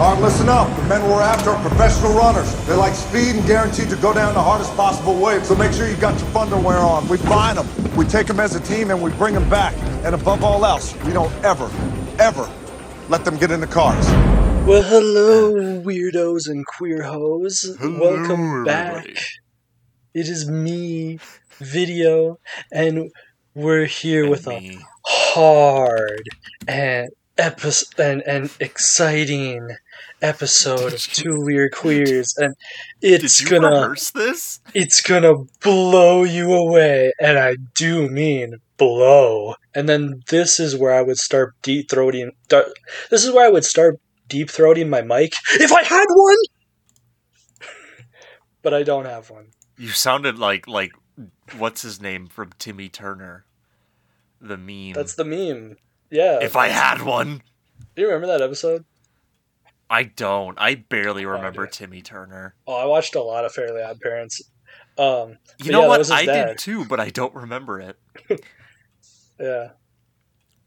All right, listen up. The men we're after are professional runners. They like speed and guaranteed to go down the hardest possible way. So make sure you got your underwear on. We find them, we take them as a team, and we bring them back. And above all else, we don't ever, ever let them get in the cars. Well, hello, weirdos and queer hoes. Hello, Welcome back. everybody. It is me, Video, and we're here with a hard and epi- and, and exciting episode of Two Weird Queers, and it's gonna this? it's gonna blow you away, and I do mean blow. And then this is where I would start deep throating. This is where I would start deep throating my mic if I had one. but I don't have one. You sounded like like what's his name from Timmy Turner, the meme. That's the meme. Yeah. if I had one. do you remember that episode? I don't. I barely remember okay. Timmy Turner. Oh, I watched a lot of Fairly Odd Parents. Um, You know yeah, what? I dad. did too, but I don't remember it. Yeah.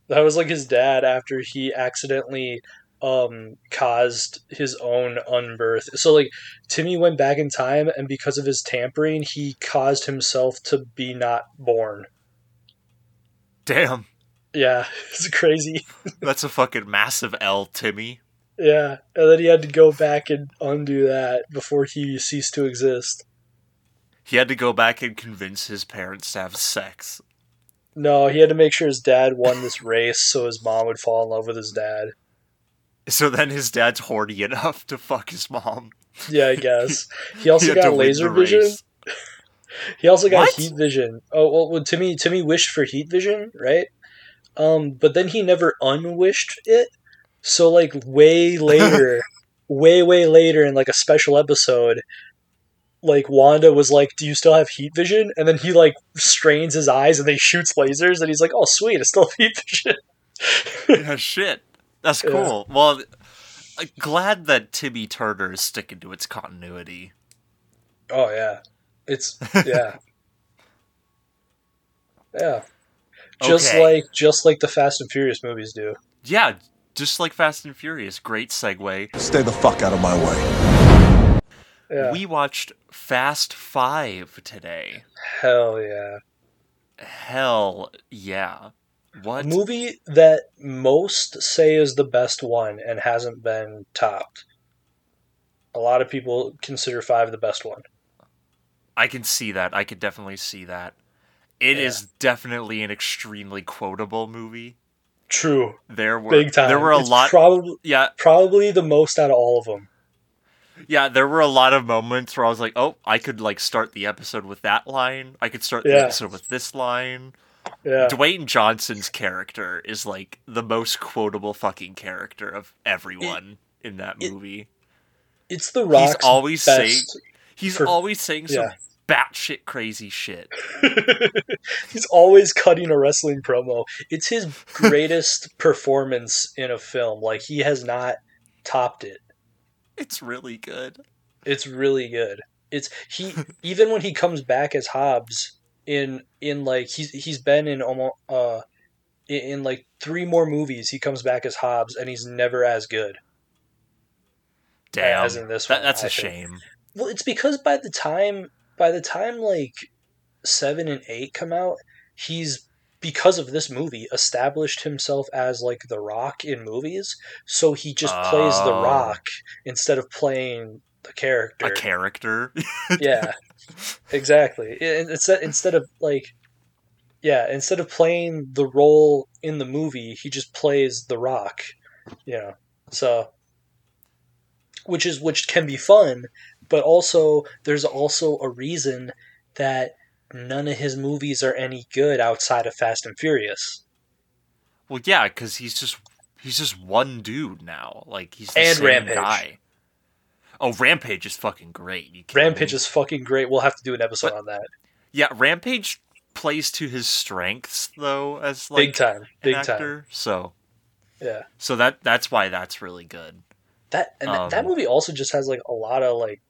That was like his dad after he accidentally um caused his own unbirth. So like Timmy went back in time and because of his tampering he caused himself to be not born. Damn, Yeah, it's crazy. that's a fucking massive L, Timmy. Yeah, and then he had to go back and undo that before he ceased to exist. He had to go back and convince his parents to have sex. No, he had to make sure his dad won this race so his mom would fall in love with his dad. So then his dad's horny enough to fuck his mom. Yeah, I guess. He also He got laser vision. He also got What? heat vision. Oh well, well, Timmy Timmy wished for heat vision, right? Um, but then he never unwished it. So like way later, way way later in like a special episode, like Wanda was like, "Do you still have heat vision?" And then he like strains his eyes and they shoots lasers, and he's like, "Oh sweet, I still have heat vision." yeah, shit. That's Yeah. cool. Well, I'm glad that Timmy Turner is sticking to its continuity. oh yeah, it's yeah, yeah. Just Okay. like just like the Fast and Furious movies do. Yeah, just like Fast and Furious. Great segue. Stay the fuck out of my way. Yeah. We watched Fast Five today. Hell yeah. Hell yeah. What? A movie that most say is the best one and hasn't been topped. A lot of people consider five the best one. I can see that. I could definitely see that. It is Yeah. definitely an extremely quotable movie. True, There were big time. there were a It's lot. Probably, yeah, probably the most out of all of them. Yeah, there were a lot of moments where I was like, "Oh, I could like start the episode with that line. I could start the Yeah. episode with this line." Yeah, Dwayne Johnson's character is like the most quotable fucking character of everyone in that it- movie. it's the Rock's always best. saying- He's for- always saying some yeah. Batshit crazy shit. He's always cutting a wrestling promo. It's his greatest performance in a film. Like he has not topped it. It's really good. It's really good. It's he even when he comes back as Hobbs in in like he's he's been in almost uh in, in like three more movies he comes back as Hobbs and he's never as good. Damn, As in this that, one, that's I a think. shame. Well, it's because by the time by the time like 7 and 8 come out, he's because of this movie established himself as like the rock in movies so he just plays the Oh. rock instead of playing the character A character. yeah exactly instead instead of like yeah instead of playing the role in the movie he just plays the rock you know so which is which can be fun but also there's also a reason that none of his movies are any good outside of fast and furious well, yeah, because he's just he's just one dude now. Like he's the And same Rampage. guy. Oh, Rampage is fucking great. You rampage me? is fucking great we'll have to do an episode But- on that Yeah, Rampage plays to his strengths though as like big time big time actor. So yeah so that that's why that's really good. That and that- that Um, movie also just has like a lot of like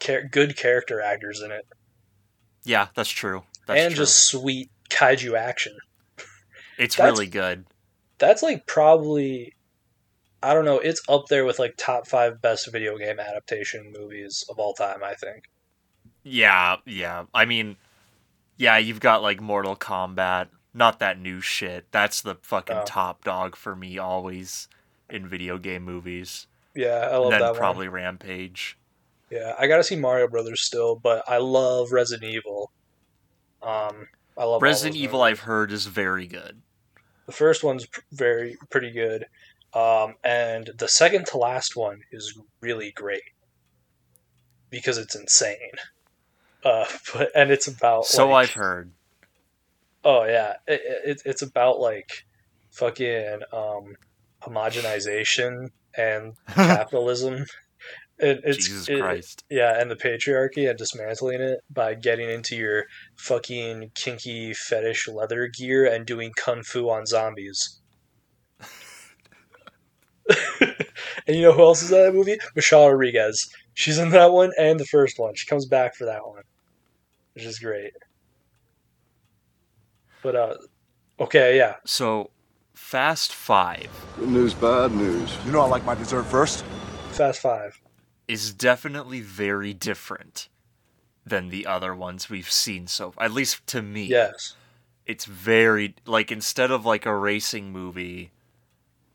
char- good character actors in it, Yeah, that's true. That's and true. just sweet kaiju action. it's really good. That's like probably I don't know. It's up there with like top five best video game adaptation movies of all time. I think. Yeah, yeah. I mean, yeah, you've got like Mortal Kombat, not that new shit. That's the fucking Oh. top dog for me always in video game movies. Yeah, I love then that probably one. Rampage. Yeah, I gotta see Mario Brothers still, but I love Resident Evil. Um, I love Resident Evil, movies. I've heard, is very good. The first one's pr- very pretty good, um, and the second to last one is really great because it's insane. Uh, but and it's about So like, I've heard. Oh yeah, it, it, it's about like fucking um, homogenization and capitalism. And it's Jesus it- Christ. yeah, and the patriarchy and dismantling it by getting into your fucking kinky fetish leather gear and doing kung fu on zombies. and you know who else is in that movie? Michelle Rodriguez. She's in that one and the first one. She comes back for that one, which is great. But uh, okay, yeah, So, Fast Five Good news, bad news. You know I like my dessert first. Fast Five. Is definitely very different than the other ones we've seen so at least to me Yes. it's very like instead of like a racing movie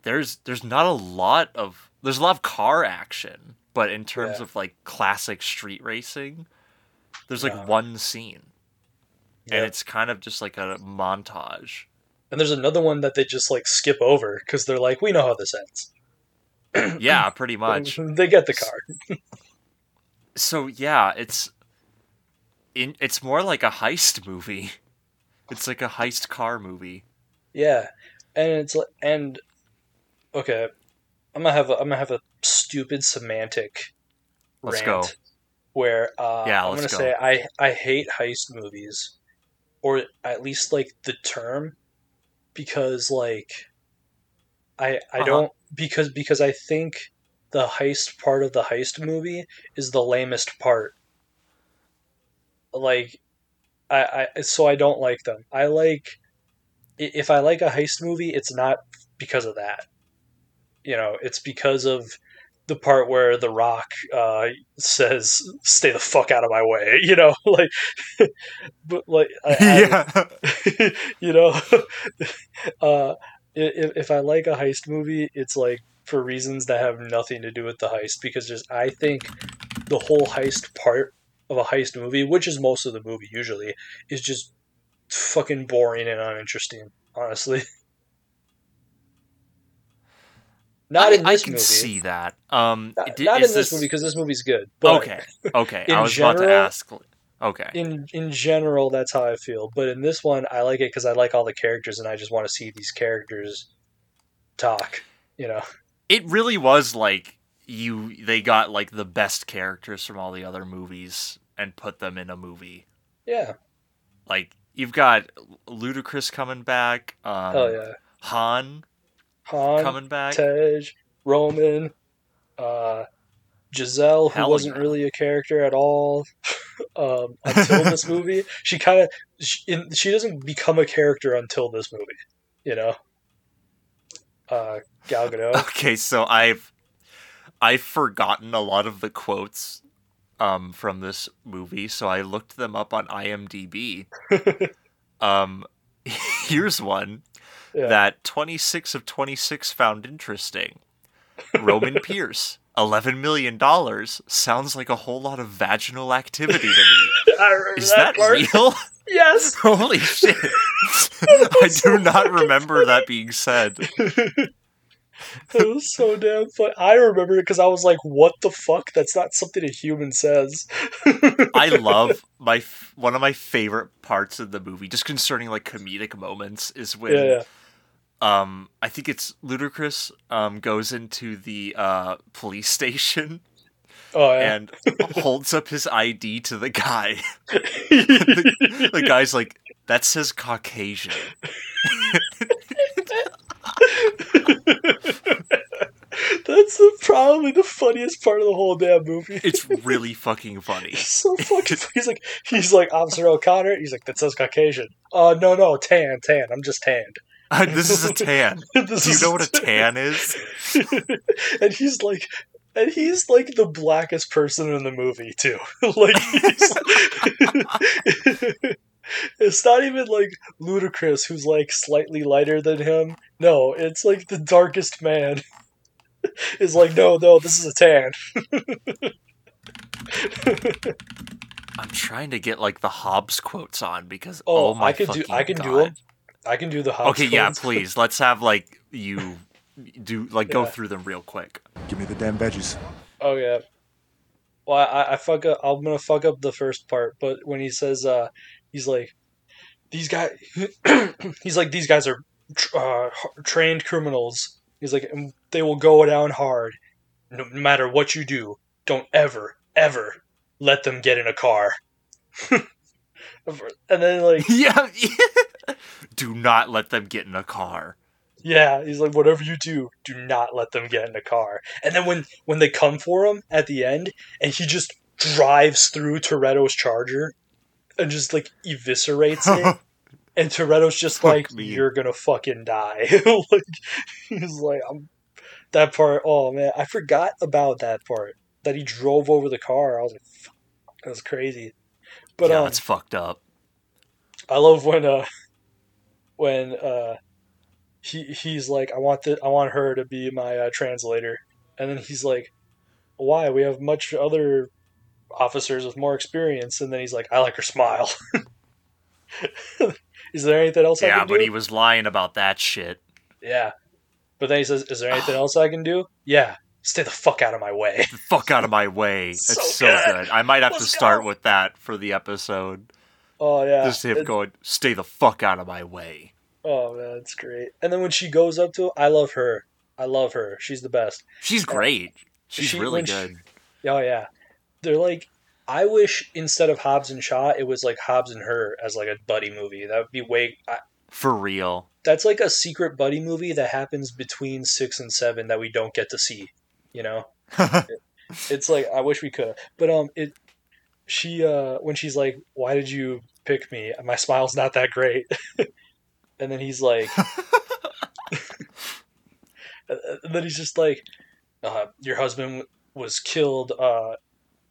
there's there's not a lot of there's a lot of car action but in terms Yeah. of like classic street racing there's like Yeah. one scene and it's kind of just like a montage And there's another one that they just like skip over because they're like, we know how this ends. yeah pretty much they get the car. so yeah it's in it's more like a heist movie it's like a heist car movie Yeah, and it's like, and okay, I'm gonna have a, I'm gonna have a stupid semantic Let's rant go. where uh, Yeah, I'm gonna go. say I I hate heist movies, or at least like the term, because like I I Uh-huh. don't because because I think the heist part of the heist movie is the lamest part. Like, I, I so I don't like them. I like if I like a heist movie, it's not because of that. You know, it's because of the part where The Rock uh, says, "Stay the fuck out of my way." You know, like, but like, I, I- you know, uh, if, if I like a heist movie, it's like for reasons that have nothing to do with the heist because just I think the whole heist part of a heist movie, which is most of the movie usually, is just fucking boring and uninteresting. Honestly, not I, in I this can movie. I can see that. Um, Not, di- not in this, movie because this movie's good. Okay, okay. I was about to ask. Okay, in in general, that's how I feel. But in this one, I like it because I like all the characters, and I just want to see these characters talk. You know, it really was like you. They got like the best characters from all the other movies and put them in a movie. yeah. Like you've got Ludacris coming back. Um, Oh yeah, Han Han, coming back. Tej, Roman, uh, Giselle, who Hell wasn't yeah. really a character at all um, until this movie. She kind of she, she doesn't become a character until this movie. You know, uh, Gal Gadot. Okay, so I've I've forgotten a lot of the quotes um, from this movie, so I looked them up on IMDb. um, here's one Yeah. that 26 of 26 found interesting. Roman Pierce, 11 million dollars sounds like a whole lot of vaginal activity to me. Is that part. real? Yes. Holy shit. I do not remember that being said. It was so damn fun. I remember it because I was like, "What the fuck? That's not something a human says." I love my f- one of my favorite parts of the movie, just concerning like comedic moments, is when yeah, yeah. Um I think it's Ludacris um goes into the uh police station Oh yeah. and holds up his ID to the guy. the, the guy's like, "That says Caucasian." That's the, probably the funniest part of the whole damn movie. It's really fucking funny. It's so fucking. He's like, he's like Officer O'Connor. He's like, that says Caucasian. Uh, no, no, tan, tan. I'm just tanned. Uh, this is a tan. Do you know what a tan is? and he's like and he's like the blackest person in the movie too like it's not even like Ludacris, who's like slightly lighter than him no it's like the darkest man is like no no this is a tan I'm trying to get like the Hobbs quotes on because oh, oh, my i could do i can do God. them i can do the Hobbs Okay, yeah, please. Let's have like you do like go through them real quick. Give me the damn veggies. Oh yeah. Well, I, I fuck up. I'm gonna fuck up the first part, but when he says, uh, he's like, these guys. he's like, these guys are tr- uh, trained criminals. He's like, they will go down hard, no matter what you do. Don't ever, ever let them get in a car. and then like, yeah. Do not let them get in a car. Yeah, he's like, whatever you do, do not let them get in a car. And then when when they come for him at the end, and he just drives through Toretto's Charger, and just like eviscerates it, and Toretto's just Fuck like, me. "You're gonna fucking die." like he's like, "I'm." That part, oh man, I forgot about that part. That he drove over the car. I was like, Fuck, that was crazy. But yeah, um, that's fucked up. I love when uh when uh he he's like I want the I want her to be my uh, translator and then he's like why we have much other officers with more experience and then he's like I like her smile. Is there anything else I can? Yeah, but do? he was lying about that shit. Yeah. But then he says is there anything else I can do? Yeah. Stay the fuck out of my way. The fuck out of my way. So it's so good. good. I might have Let's to start go. with that for the episode. Oh yeah. Just him And- going, "Stay the fuck out of my way." Oh man, it's great. And then when she goes up to I love her. I love her. She's the best. She's great. She's She- really when she- good. Oh yeah, they're like. I wish instead of Hobbs and Shaw, it was like Hobbs and her as like a buddy movie. That would be way. I, For real. that's like a secret buddy movie that happens between six and seven that we don't get to see. You know, it's like I wish we could. But um, it. She uh, when she's like, "Why did you pick me? My smile's not that great," and then he's like, and then he's just like, uh, "Your husband was killed uh,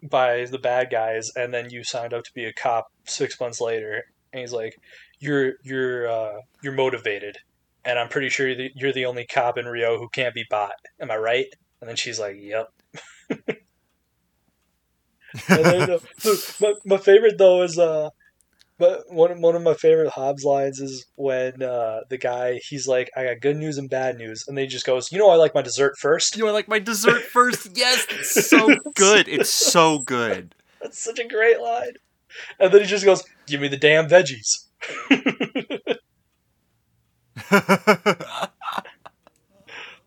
by the bad guys, and then you signed up to be a cop six months later." And he's like, "You're you're uh, you're motivated, and I'm pretty sure that you're the only cop in Rio who can't be bought. Am I right?" And then she's like, "Yep." then, uh, my, my favorite though is uh but one one of my favorite Hobbs lines is when uh, the guy he's like, "I got good news and bad news," and then he just goes, "You know, I like my dessert first. You know, I like my dessert first. Yes, it's so good. It's so good. That's such a great line. And then he just goes, "Give me the damn veggies."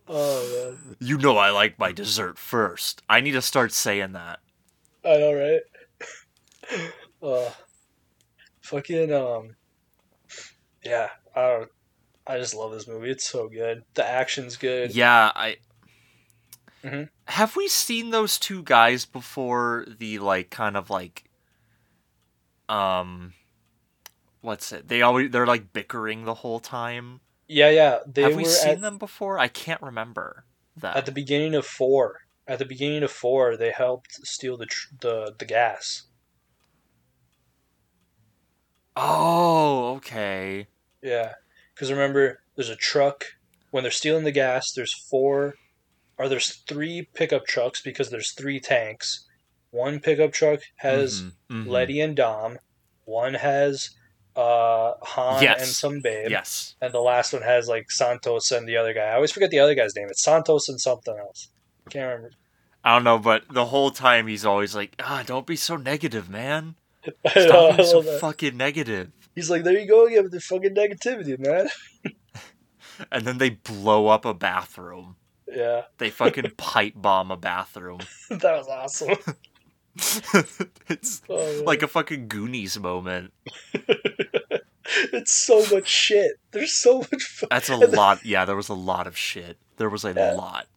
Oh man, you know, I like my dessert first. I need to start saying that. I know, right? uh, fucking um, yeah. I don't. I just love this movie. It's so good. The action's good. Yeah, I. Mhm. Have we seen those two guys before? The like, kind of like, um, what's it? They always they're like bickering the whole time. Yeah, yeah. They Have we seen at, them before? I can't remember that. at the beginning of four. At the beginning of four, they helped steal the tr- the the gas. Oh, okay. Yeah, because remember, there's a truck when they're stealing the gas. There's four, or there's three pickup trucks because there's three tanks. One pickup truck has Mhm, mhm. Letty and Dom. One has uh Han Yes. and some babe. Yes. And the last one has like Santos and the other guy. I always forget the other guy's name. It's Santos and something else. Can't remember. I don't know, but the whole time he's always like, "Ah, don't be so negative, man. Know, Stop being so that. fucking negative." He's like, there you go again with the fucking negativity, man. And then they blow up a bathroom. Yeah, They fucking pipe bomb a bathroom. that was awesome. it's Oh, like a fucking Goonies moment. it's so much shit. There's so much. That's a lot. Yeah, there was a lot of shit. There was a Yeah. lot.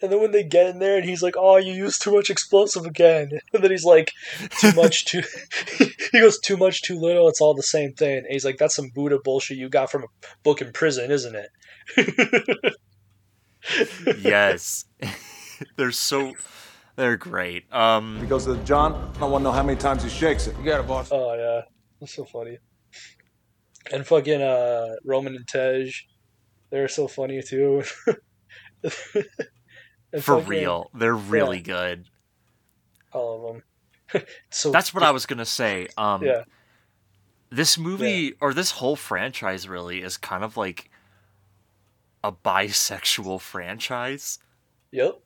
And then when they get in there, and he's like, "Oh, you used too much explosive again." And then he's like, "Too much too." he goes too much, too little. It's all the same thing. And he's like, "That's some Buddha bullshit you got from a book in prison, isn't it?" yes. they're so they're great. He Um goes to John. I want to know how many times he shakes it. You got it, boss. Oh yeah, that's so funny. And fucking uh, Roman and Tej, they're so funny too. And for real, they're really good. all of them. so That's what I was going to say. Um Yeah, this movie or this whole franchise really is kind of like a bisexual franchise. yep.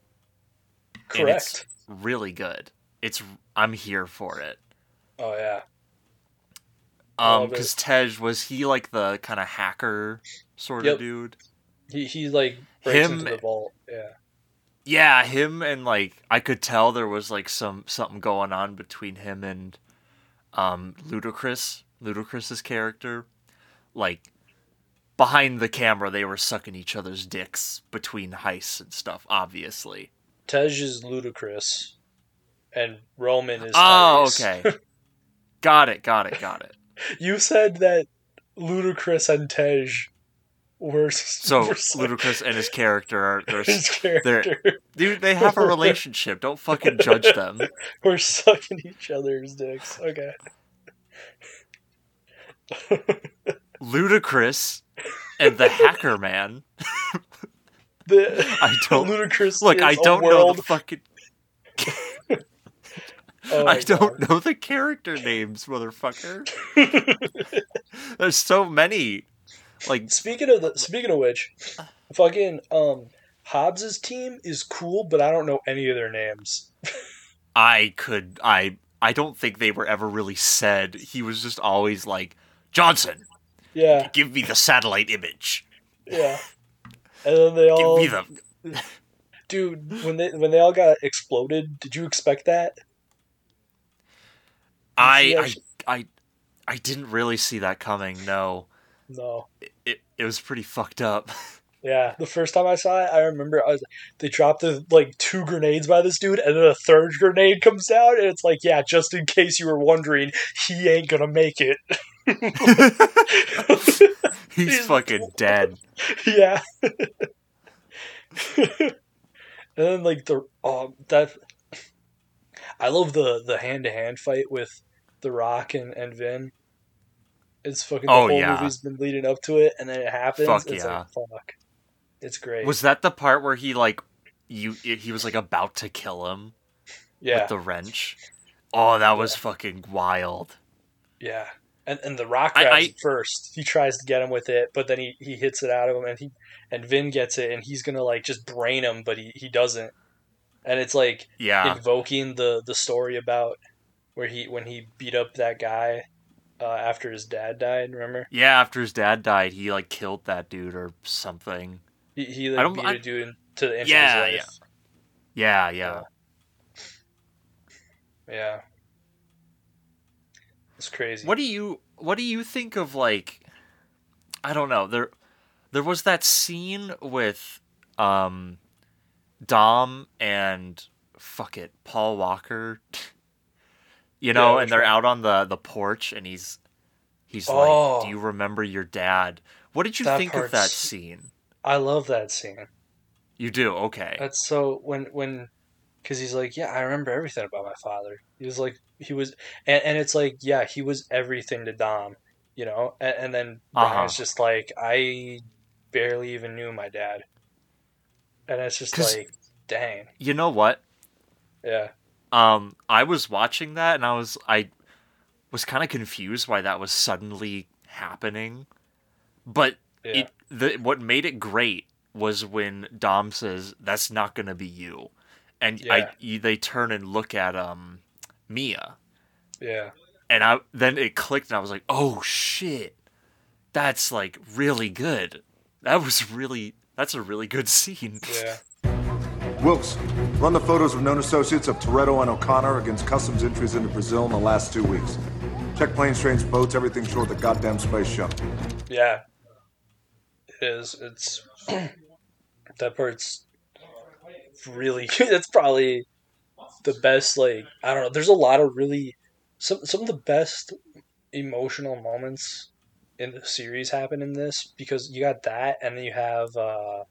it's Correct. really good. It's I'm here for it. Oh yeah. Um, because Tej was he like the kind of hacker sort Yep. of dude? He he like breaks Him- into the vault. Yeah. Yeah, him and like I could tell there was like some something going on between him and um Ludacris, Ludacris's character. Like behind the camera, they were sucking each other's dicks between heists and stuff. Obviously. Tej is Ludacris, and Roman is. Oh, Tyrese. okay. got it. Got it. Got it. You said that Ludacris and Tej were So were Ludacris and his character are they're, his character dude. They have a relationship. Don't fucking judge them. we're sucking each other's dicks. Okay. Ludacris and the hacker man. The I don't Ludacris. look. I don't know the fucking. Oh I don't God. know the character names, motherfucker. There's so many. Like Speaking of the speaking of which, fucking um Hobbs's team is cool, but I don't know any of their names. I could I I don't think they were ever really said. He was just always like Johnson, Yeah, give me the satellite image. yeah. And then they Give all me the dude when they when they all got exploded. Did you expect that? I I I I didn't really see that coming. No. No. It it was pretty fucked up. Yeah, the first time I saw it, I remember I was they dropped the like two grenades by this dude, and then a third grenade comes down, and it's like, yeah, just in case you were wondering, he ain't gonna make it. He's He's- fucking dead. yeah. and then like the oh that I love the the hand to hand fight with The Rock and, and Vin. It's fucking the Oh, whole yeah. movie's been leading up to it and then it happens. Fuck it's yeah. like fuck. It's great. Was that the part where he like you he was like about to kill him yeah. with the wrench? Oh, that was fucking wild. Yeah. And and the rock I- grabs I- it first. He tries to get him with it, but then he, he hits it out of him and he and Vin gets it and he's gonna like just brain him, but he, he doesn't. And it's like Yeah. invoking the the story about where he when he beat up that guy uh, after his dad died, remember? Yeah, after his dad died, he like killed that dude or something. He he I like don't- beat I- a dude to the end Yeah, of his yeah. Yeah, yeah. Yeah. It's crazy. What do you what do you think of like I don't know. There there was that scene with um Dom and fuck it, Paul Walker. you know, Yeah, and they're one? out on the the porch and he's he's Oh. like, "Do you remember your dad?" What did you think of that scene? I love that scene. You do. Okay. That's so when when because he's like, yeah, I remember everything about my father. He was like, he was, and, and it's like, yeah, he was everything to Dom, you know. And, and then Uh-huh. Brian's just like, I barely even knew my dad, and it's just like, dang, You know what? yeah, Um, I was watching that and I was I was kind of confused why that was suddenly happening. But yeah, it the what made it great was when Dom says that's not going to be you. And Yeah. I you, they turn and look at um Mia yeah, and I then it clicked and I was like, "Oh shit. That's like really good." That was really that's a really good scene. yeah. Wilkes, run the photos of known associates of Toretto and O'Connor against customs entries into Brazil in the last two weeks. Check planes, trains, boats, everything short of the goddamn space shuttle. Yeah, it is. It's that part's really. That's probably the best. Like I don't know. There's a lot of really some some of the best emotional moments in the series happen in this because you got that and then you have uh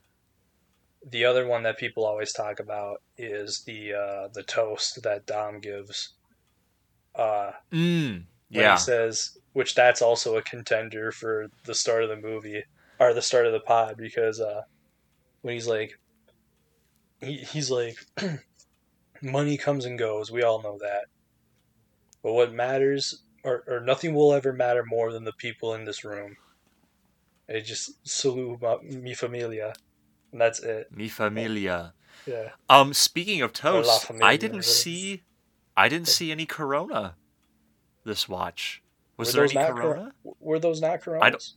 the other one that people always talk about is the uh the toast that Dom gives. Uh Mm, when yeah. he says which that's also a contender for the start of the movie or the start of the pod because uh when he's like he, he's like money comes and goes we all know that. But what matters or, or nothing will ever matter more than the people in this room. It just salute ma- mi familia and that's it Mi familia. yeah Um, speaking of toast, I didn't see, I didn't see any Corona this watch. Was Were there any not Cor- Corona? were those not coronas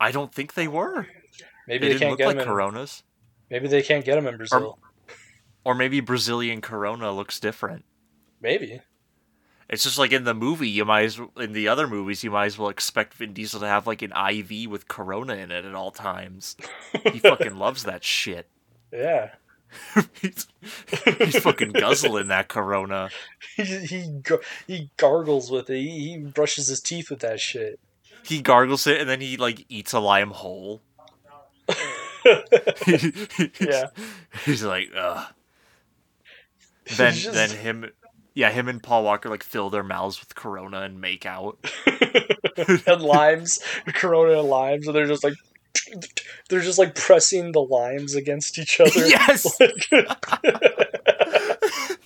I don't think they were. maybe They they, didn't can't look get like them in, Coronas, maybe they can't get them in brazil or maybe Brazilian Corona looks different. maybe It's just like in the movie, you might as well, in the other movies, you might as well expect Vin Diesel to have like an IV with Corona in it at all times. He fucking loves that shit. yeah he's, he's fucking guzzling that Corona. he he he gargles with it. He, he brushes his teeth with that shit. He gargles it and then he like eats a lime whole. Yeah. He's like, ugh. Then just- then him yeah, him and Paul Walker like fill their mouths with Corona and make out. and limes, Corona and limes, and they're just like they're just like pressing the limes against each other. Yes!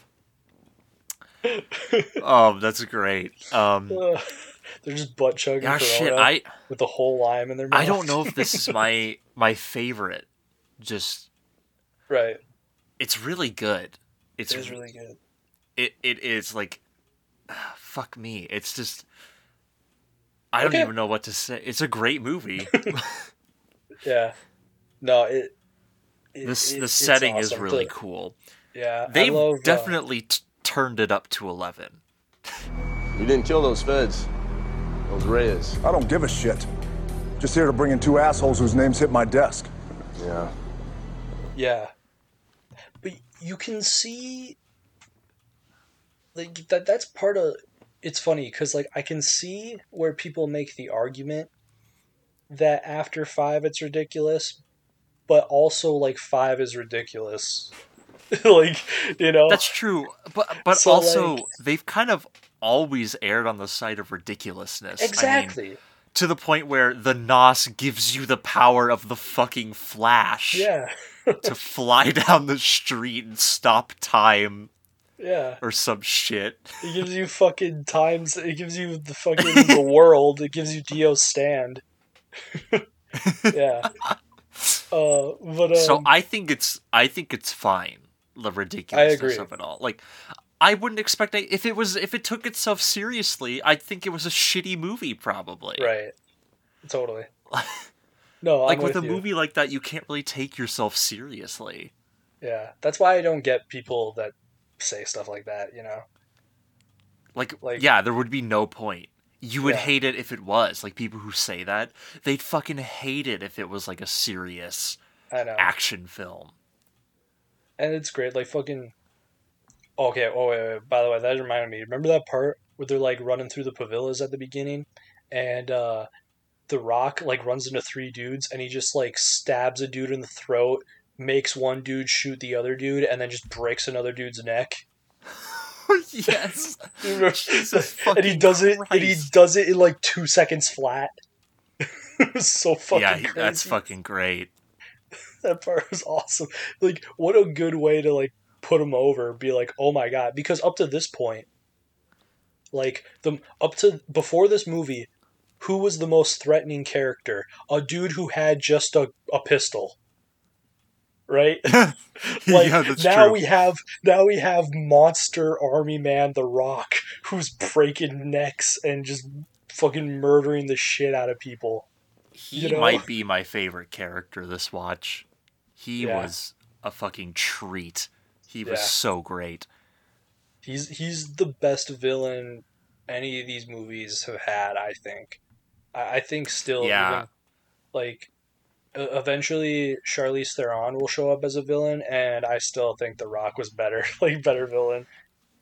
Oh, that's great. Um Uh, they're just butt chugging yeah, Corona shit, I with the whole lime in their mouth. I don't know if this is my my favorite. Just right. it's really good. It's It is really good. It it is like fuck me. It's just I don't Okay. even know what to say. It's a great movie. Yeah. No, it. it this it- the it's setting is really The- cool. Yeah, They've love, uh, definitely t- turned it up to 11. You didn't kill those feds. Those Reyes. I don't give a shit. Just here to bring in two assholes whose names hit my desk. Yeah. Yeah. But you can see like that that's part of it's funny cuz like I can see where people make the argument that after 5 it's ridiculous, but also like 5 is ridiculous. like, you know. That's true, but but So, also like- they've kind of always erred on the side of ridiculousness. I mean, exactly. to the point where the Nos gives you the power of the fucking Flash yeah. to fly down the street and stop time Yeah. or some shit. It gives you fucking times. It gives you the fucking the world. It gives you Dio's stand. yeah. Uh, but um, so I think it's I think it's fine. The ridiculousness of it all. Like I wouldn't expect it if it was if it took itself seriously. I'd think it was a shitty movie probably. right, totally. No, Like I'm with, with, a you. movie like that, you can't really take yourself seriously. Yeah, that's why I don't get people that say stuff like that. You know. Like, Like- yeah, there would be no point. You would Yeah. hate it if it was. Like people who say that, they'd fucking hate it if it was like a serious I know. action film. and it's great. Like fucking. Okay. Oh wait, wait. By the way, that reminded me. Remember that part where they're like running through the favelas at the beginning, and uh, the Rock like runs into three dudes, and he just like stabs a dude in the throat, makes one dude shoot the other dude, and then just breaks another dude's neck. yes. And he does it. And he does it in like two seconds flat. it was so fucking. yeah, he- that's fucking great. that part was awesome. Like, what a good way to like put him over. Be like, oh my god, because up to this point, like the up to before this movie, who was the most threatening character? A dude who had just a, a pistol. Right? Like yeah, now true. we have now we have monster army man the rock who's breaking necks and just fucking murdering the shit out of people. he you know? might be my favorite character this watch. He Yeah. was a fucking treat. He was Yeah. so great. He's he's the best villain any of these movies have had. I think. I, I think still. Yeah. Even, like, eventually Charlize Theron will show up as a villain, and I still think The Rock was better, like better villain.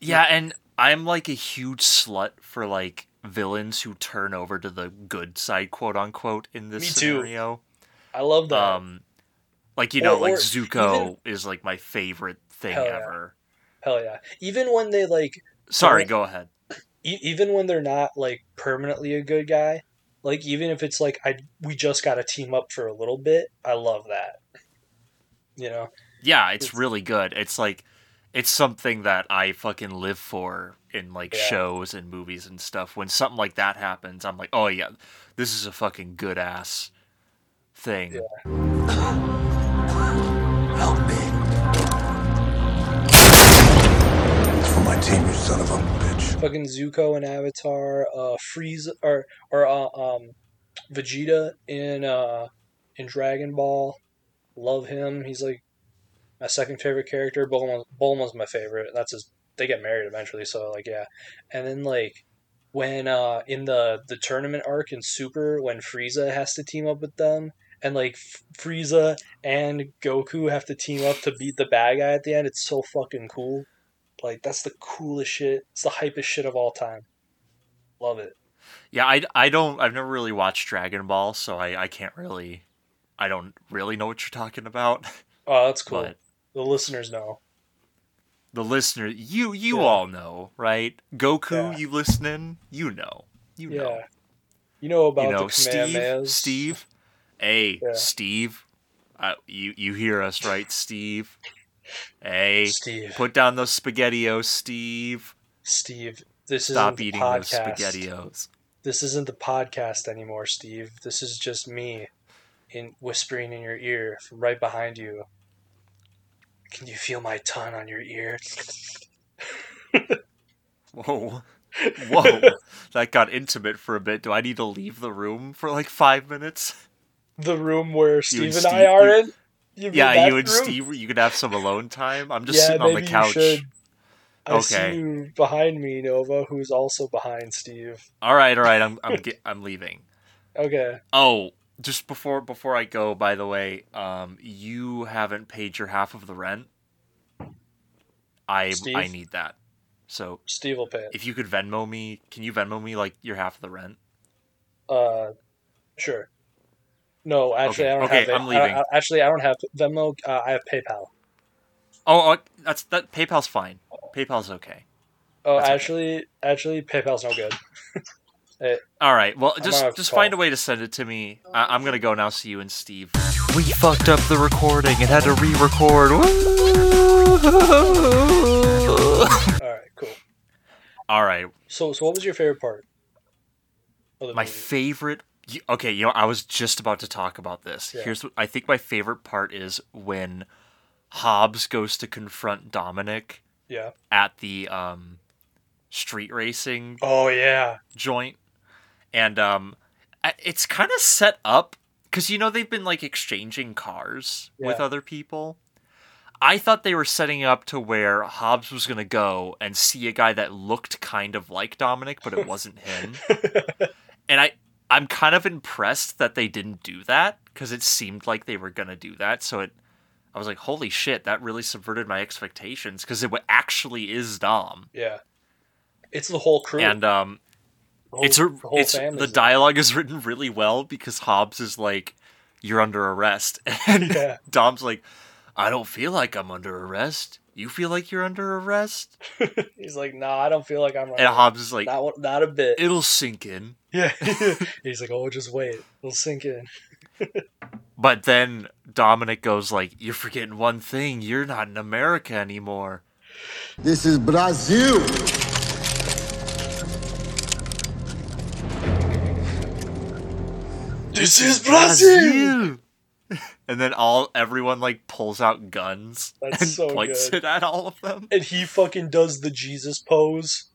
Yeah, and I'm like a huge slut for like villains who turn over to the good side, quote unquote, in this Me too. scenario. I love that. Um, like you know, like Zuko even- is like my favorite thing Hell yeah. ever. Hell yeah! Even when they like, Sorry, Or- go ahead. e- even when they're not like permanently a good guy, like even if it's like I we just got to team up for a little bit, I love that. You know, Yeah, it's It's- really good. It's like it's something that I fucking live for in like Yeah. shows and movies and stuff. When something like that happens, I'm like, oh yeah, this is a fucking good ass thing. Yeah. Help me. It's for my team, you son of a bitch. fucking Zuko and Avatar, uh, Frieza or or uh, um, Vegeta in uh in Dragon Ball. Love him. He's like my second favorite character. Bulma's, Bulma's my favorite. That's his. They get married eventually, so like yeah. And then like when uh in the the tournament arc in Super, when Frieza has to team up with them. And like Frieza and Goku have to team up to beat the bad guy at the end. It's so fucking cool. Like that's the coolest shit. It's the hypest shit of all time. Love it. Yeah, I, I don't I've never really watched Dragon Ball, so I, I can't really I don't really know what you're talking about. Oh, that's cool. But The listeners know. the listener, you you Yeah. all know, right? Goku, Yeah. you listening? You know, you Yeah. know, You know about you know. the Steve. Steve, hey. Steve, uh, you you hear us, right, Steve? Hey, Steve. put down those spaghettios, Steve. Steve. This isn't Stop the eating those podcast. spaghettios. This isn't the podcast anymore, Steve. This is just me in whispering in your ear from right behind you. Can you feel my tongue on your ear? Whoa. Whoa. that got intimate for a bit. Do I need to leave the room for like five minutes? The room where Steve and, and I are you- in? You Yeah, you and room? Steve, you could have some alone time. I'm just yeah, sitting on the couch. I Okay. see you behind me, Nova, who's also behind Steve. All right, all right. I'm I'm ge- I'm leaving. Okay. Oh, just before before I go, by the way, um, you haven't paid your half of the rent. I I need that. So Steve will pay it. if you could Venmo me, can you Venmo me like your half of the rent? Uh, sure. No, actually, Okay, I don't okay, have. I'm leaving. I, actually, I don't have Venmo. Uh, I have PayPal. Oh, oh, that's that. PayPal's fine. PayPal's okay. Oh, That's okay. actually, actually, PayPal's no good. All right. Well, I'm just just call. find a way to send it to me. I- I'm gonna go now. See you and Steve. We fucked up the recording and had to re-record. All right, cool. All right. So, so what was your favorite part? My movie? favorite. Y- Okay, you know, I was just about to talk about this. Yeah. Here's what I think. My favorite part is when Hobbs goes to confront Dominic yeah. at the um, street racing Oh yeah. joint, and um, it's kind of set up because you know they've been like exchanging cars with other people. I thought they were setting up to where Hobbs was gonna go and see a guy that looked kind of like Dominic, but it wasn't him. and I, I'm kind of impressed that they didn't do that because it seemed like they were gonna do that. So it, I was like, holy shit, that really subverted my expectations because it actually is Dom. yeah. It's the whole crew. And um, whole, it's a the whole it's the dialogue is written really well because Hobbs is like you're under arrest and Yeah. Dom's like I don't feel like I'm under arrest. You feel like you're under arrest? He's like, nah, I don't feel like I'm. And right. Hobbs is like not one- not a bit. it'll sink in. yeah. He's like, oh, just wait, it'll sink in. But then Dominic goes like you're forgetting one thing. You're not in America anymore. This is Brazil. This is Brazil. and then all everyone like pulls out guns That's and so points good. it at all of them. and he fucking does the Jesus pose,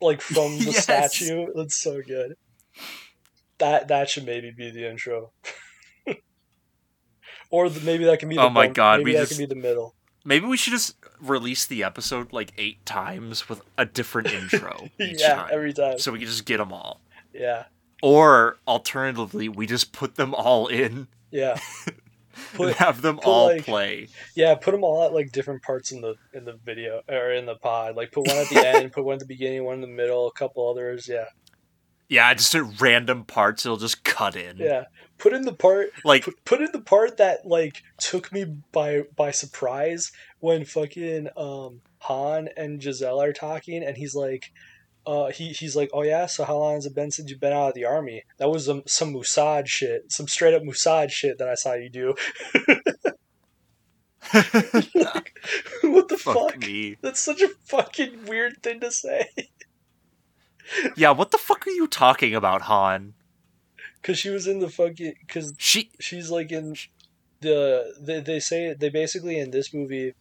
like from the Yes. statue. That's so good. That that should maybe be the intro, or the, maybe that can be. The Oh my bump- God, Maybe that just- can be the middle. Maybe we should just release the episode like eight times with a different intro each yeah, time, every time. so we can just get them all. Yeah, Or alternatively, we just put them all in. Yeah. Put, have them all like- play. yeah, put them all at like different parts in the in the video or in the pod. Like put one at the end, put one at the beginning, one in the middle, a couple others. Yeah, Yeah, just at random parts it'll just cut in. yeah. Put in the part Like put, put in the part that like took me by by surprise when fucking um Han and Giselle are talking and he's like uh he he's like oh yeah so how long has it been since you've been out of the army that was some some Mossad shit some straight up Mossad shit that I saw you do like, what the fuck, fuck, me. that's such a fucking weird thing to say Yeah, what the fuck are you talking about, Han? because she was in the fucking because She she's like in the they, they say they basically in this movie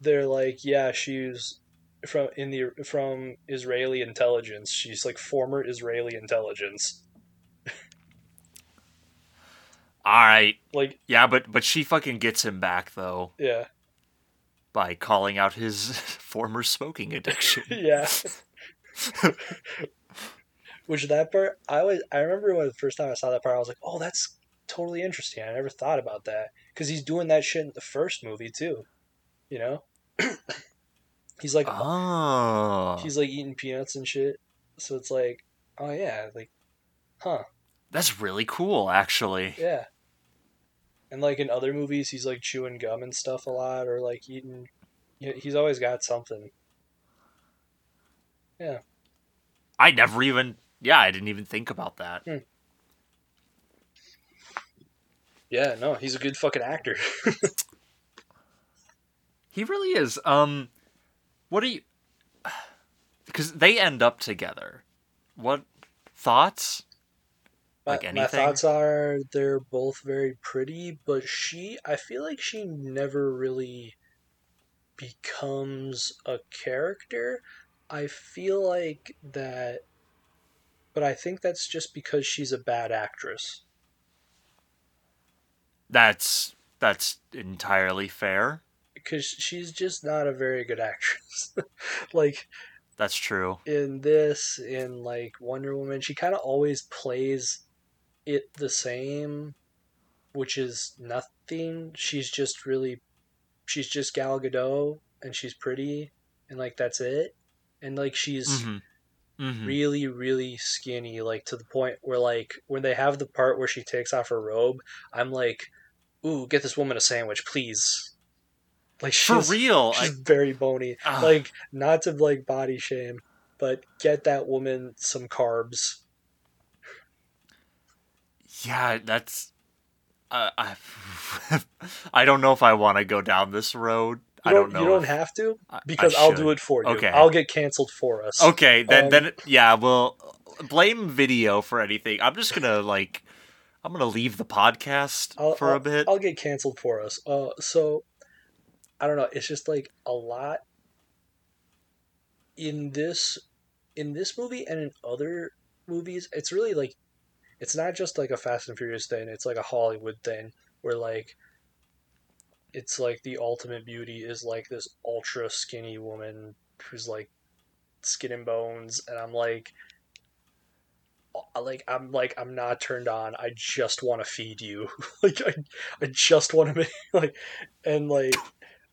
they're like yeah she's from in the from Israeli intelligence. She's like former Israeli intelligence. Alright. like Yeah, but but she fucking gets him back though. Yeah. By calling out his former smoking addiction. yeah. Which that part I was I remember when the first time I saw that part I was like oh that's totally interesting. I never thought about that. Because he's doing that shit in the first movie too you know he's like oh. he's like eating peanuts and shit. So it's like, oh yeah, like, huh, That's really cool actually. yeah. And like in other movies, he's like chewing gum and stuff a lot, or like eating. He's always got something. Yeah. I never even yeah, I didn't even think about that. Hmm. Yeah, no, he's a good fucking actor. He really is. Um what are you cuz they end up together. What thoughts? Like my, my thoughts are they're both very pretty, but she, I feel like she never really becomes a character. I feel like that, but I think that's just because she's a bad actress. That's that's entirely fair. Because she's just not a very good actress. like That's true. in this, in like Wonder Woman, she kind of always plays it the same, which is nothing. She's just really, she's just Gal Gadot, and she's pretty, and like that's it. And like she's Mhm. Mhm. really, really skinny, like to the point where like when they have the part where she takes off her robe, I'm like, ooh, get this woman a sandwich, please. Like For she's real. she's I, very bony Ugh. like not to like body shame but get that woman some carbs yeah, that's uh, I I don't know if I want to go down this road. you I don't know. you don't have to I- I because i'll do it for you Okay. i'll get canceled for us Okay, then Um, then yeah, well, blame video for anything. I'm just gonna like, I'm gonna leave the podcast I'll, for I'll- a bit. i'll get canceled for us uh so i don't know it's just like a lot in this in this movie and in other movies it's really like it's not just like a fast and furious thing it's like a hollywood thing where like it's like the ultimate beauty is like this ultra skinny woman who's like skin and bones and i'm like I- like i'm like i'm not turned on i just want to feed you like i, I just want to make like and like.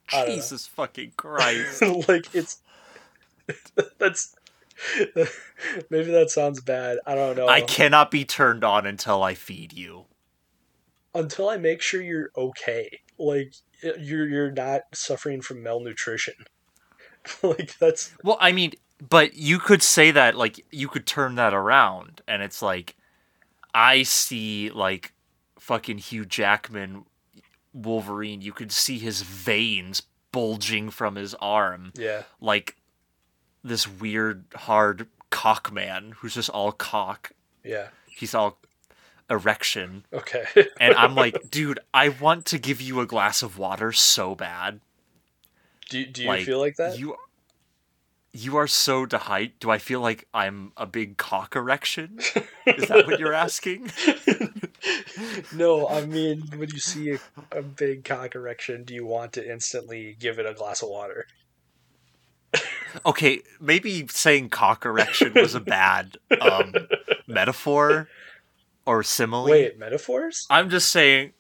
Jesus fucking Christ! like it's that's maybe that sounds bad. I don't know. I cannot be turned on until I feed you. until i make sure you're okay. Like you're you're not suffering from malnutrition. Like that's Well, I mean, but you could say that like you could turn that around, and it's like I see like fucking Hugh Jackman Wolverine. You could see his veins bulging from his arm. yeah like this weird hard cock man who's just all cock. yeah He's all erection. okay And I'm like, dude, I want to give you a glass of water so bad. do, do you like, feel like that You you are so dehydrated. Do I feel like I'm a big cock erection? Is that what you're asking? no i mean when you see a, a big cock erection do you want to instantly give it a glass of water Okay, maybe saying cock erection was a bad um, metaphor or simile. wait metaphors I'm just saying.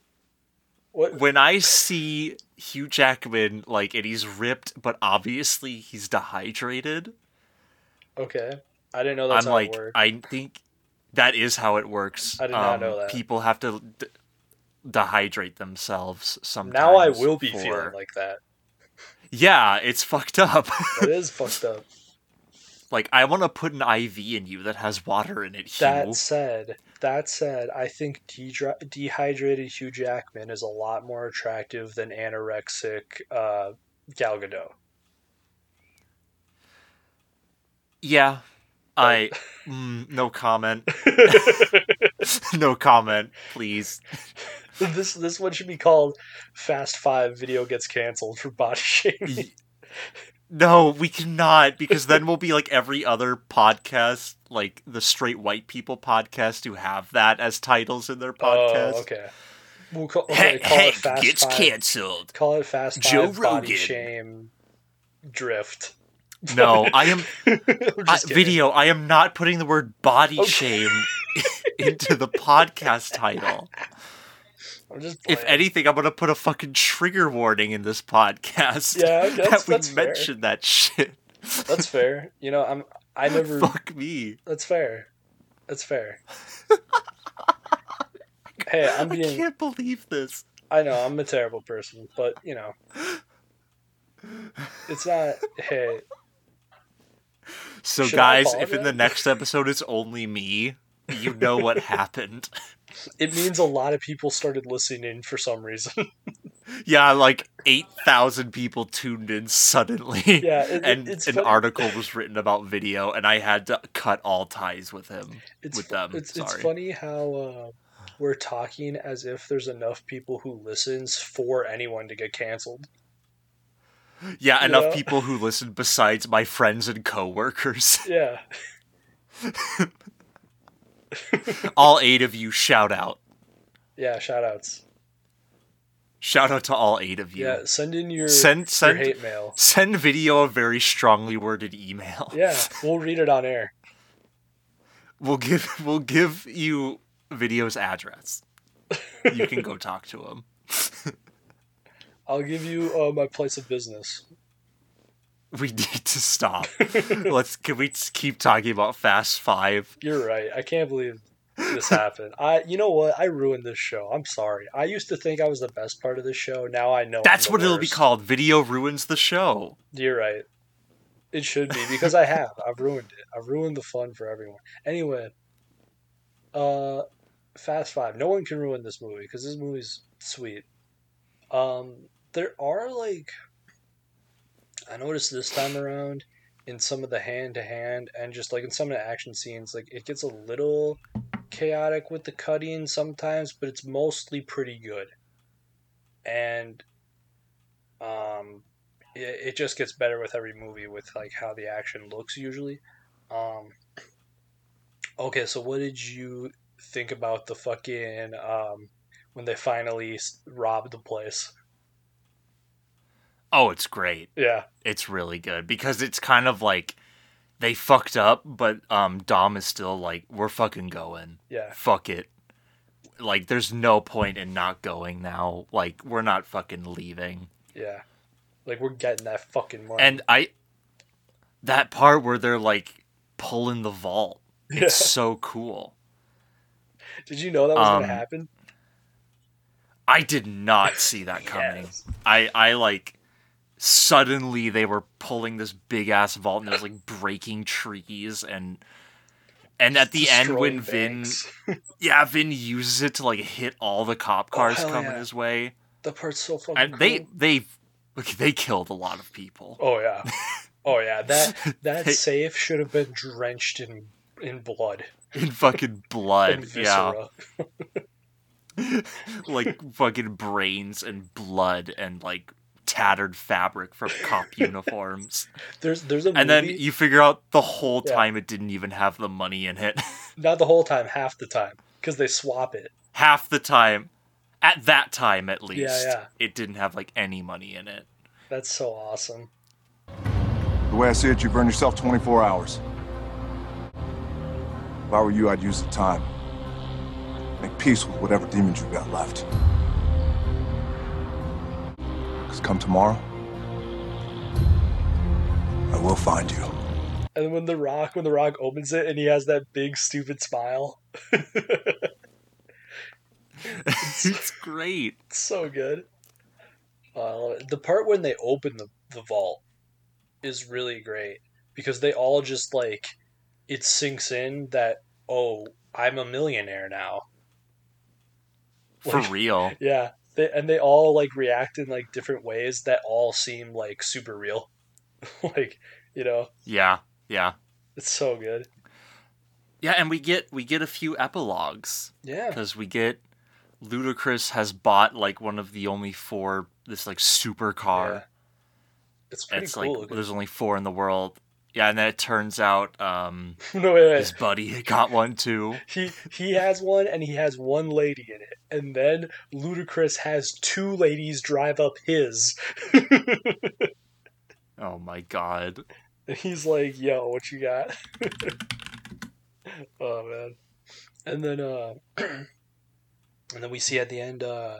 What? when I see Hugh Jackman like and he's ripped, but obviously he's dehydrated, Okay, I didn't know that's I'm how like, it worked. I think that is how it works. Um, I did not know that. People have to d- dehydrate themselves sometimes. now I will be for- feeling like that. Yeah, it's fucked up. it is fucked up. like I want to put an IV in you that has water in it. Hugh. That said, that said, I think dehydra- dehydrated Hugh Jackman is a lot more attractive than anorexic uh, Gal Gadot. Yeah, I mm, no comment. no comment, please. this this one should be called Fast Five. Video gets canceled for body shaming. No, we cannot because then we'll be like every other podcast, like the straight white people podcast who have that as titles in their podcast. Oh, okay. We'll call, okay, Hank, call it Fast gets Five. canceled. Call it Fast Joe Five. Body Rogan. shame. Drift. No, I am I, video. I am not putting the word body Okay. shame into the podcast title. I'm just If anything, I'm gonna put a fucking trigger warning in this podcast. Yeah, that we that's fair. mentioned that shit. That's fair. You know, I'm. I never. Fuck me. That's fair. That's fair. hey, I'm I can't believe this. I know I'm a terrible person, but you know, it's not. Hey, So, Should guys, if in the next episode it's only me, you know what happened. it means a lot of people started listening for some reason. yeah, like 8,000 people tuned in suddenly. Yeah, it- and it's an funny- article was written about video, and I had to cut all ties with him. It's with them. It's, it's funny how uh, we're talking as if there's enough people who listens for anyone to get canceled. Yeah, enough Yeah. people who listen besides my friends and coworkers. Yeah, all eight of you, shout out. yeah. Shout outs. Shout out to all eight of you. Yeah, send in your Send your send hate mail. send video a very strongly worded email. Yeah, we'll read it on air. We'll give we'll give you video's address. You can go talk to him. I'll give you uh, my place of business. We need to stop. Let's can we keep talking about Fast Five? You're right. I can't believe this happened. I, you know what? I ruined this show. I'm sorry. I used to think I was the best part of the show. Now I know. I'm That's what it'll be called. Video ruins the show. You're right. It should be because I have. I've ruined it. I've ruined the fun for everyone. Anyway, uh, Fast Five. No one can ruin this movie because this movie's sweet. Um, there are like, I noticed this time around in some of the hand to hand and just like in some of the action scenes, like it gets a little chaotic with the cutting sometimes, but it's mostly pretty good. And, um, it, it just gets better with every movie with like how the action looks usually. Um Okay, so what did you think about the fucking um when they finally robbed the place? Oh, it's great. Yeah. It's really good because it's kind of like they fucked up, but um Dom is still like, we're fucking going. Yeah. Fuck it. Like there's no point in not going now. Like we're not fucking leaving. Yeah. Like we're getting that fucking money. And I that part where they're like pulling the vault. Yeah. It's so cool. Did you know that was um, gonna happen? I did not see that coming. Yes. I I like suddenly they were pulling this big ass vault and it was like breaking trees and and at the end when Vin yeah Vin uses it to like hit all the cop oh, cars hell coming yeah. his way the part's so fucking and they cool. they they killed a lot of people. Oh yeah. Oh yeah. That that They- safe should have been drenched in in blood. in fucking blood. Yeah. like fucking brains and blood and like tattered fabric from cop uniforms. There's there's a movie, And then you figure out the whole Yeah. time it didn't even have the money in it. not the whole time, half the time, because they swap it. Half the time, at that time at least, yeah. it didn't have like any money in it. That's so awesome. The way I see it, you've earned yourself 24 hours. If I were you, I'd use the time. Make peace with whatever demons you've got left. Because come tomorrow, I will find you. And when the rock, when the rock opens it, and he has that big stupid smile, it's great. it's so good. Uh, I love it. The part when they open the the vault is really great because they all just like it sinks in that oh I'm a millionaire now. For real. Yeah, they, and they all like react in like different ways that all seem like super real. like you know, Yeah. Yeah. it's so good. Yeah, and we get we get a few epilogues Yeah, because we get Ludacris has bought like one of the only four this like super car. Yeah. it's pretty it's cool. like there's only four in the world. Yeah, and then it turns out um no, wait, wait. his buddy got one too. He he has one and he has one lady in it, and then Ludacris has two ladies drive up his. Oh my god. and he's like, "Yo, what you got?" oh man. And then uh, and then we see at the end uh,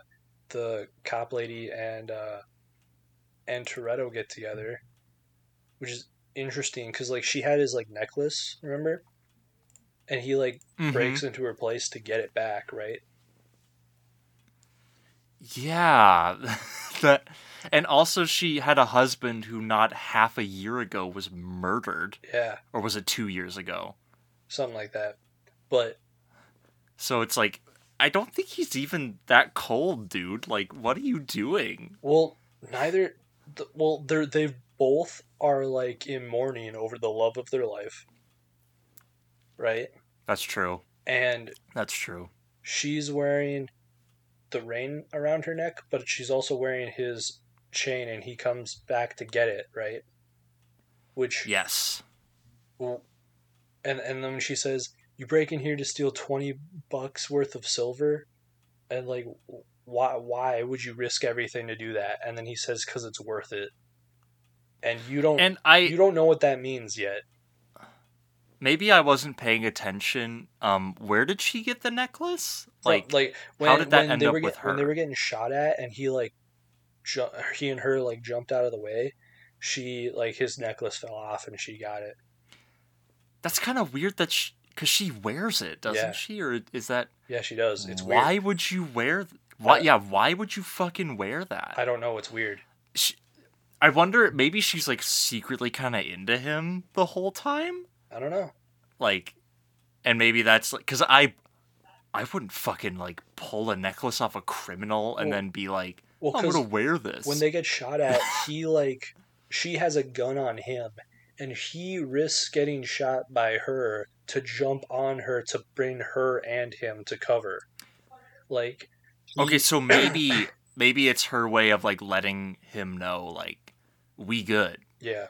the cop lady and uh, and Toretto get together, which is interesting because like she had his like necklace, remember? And he like Mhm. breaks into her place to get it back, right? Yeah. that and also she had a husband who not half a year ago was murdered. Yeah, Or was it two years ago? something like that. But So it's like I don't think he's even that cold, dude. Like, what are you doing? well, neither. th- Well, they're they've both are like in mourning over the love of their life, right? That's true. And That's true. she's wearing the ring around her neck, but she's also wearing his chain, and he comes back to get it, right? Which Yes. Well, and and then she says, "You break in here to steal twenty bucks worth of silver," and like, why why would you risk everything to do that? And then he says, "Cause it's worth it." And you don't And I you don't know what that means yet. maybe I wasn't paying attention. Um, where did she get the necklace? Like, like when, how did that when end they up were with get- when they were getting shot at, and he like, ju- he and her like jumped out of the way. She like his necklace fell off, and she got it. that's kind of weird that she, cause she wears it, doesn't Yeah. she? Or is that Yeah, she does. It's why weird. would you wear? th- Why? Uh, yeah, why would you fucking wear that? I don't know. It's weird. she, I wonder. Maybe she's like secretly kind of into him the whole time. I don't know. Like, and maybe that's like because I, I wouldn't fucking like pull a necklace off a criminal and Well- then be like, Well, "Oh, I'm gonna wear this. when they get shot at, he like she has a gun on him, and he risks getting shot by her to jump on her to bring her and him to cover. Like, he- okay, so maybe maybe it's her way of like letting him know like we good. yeah,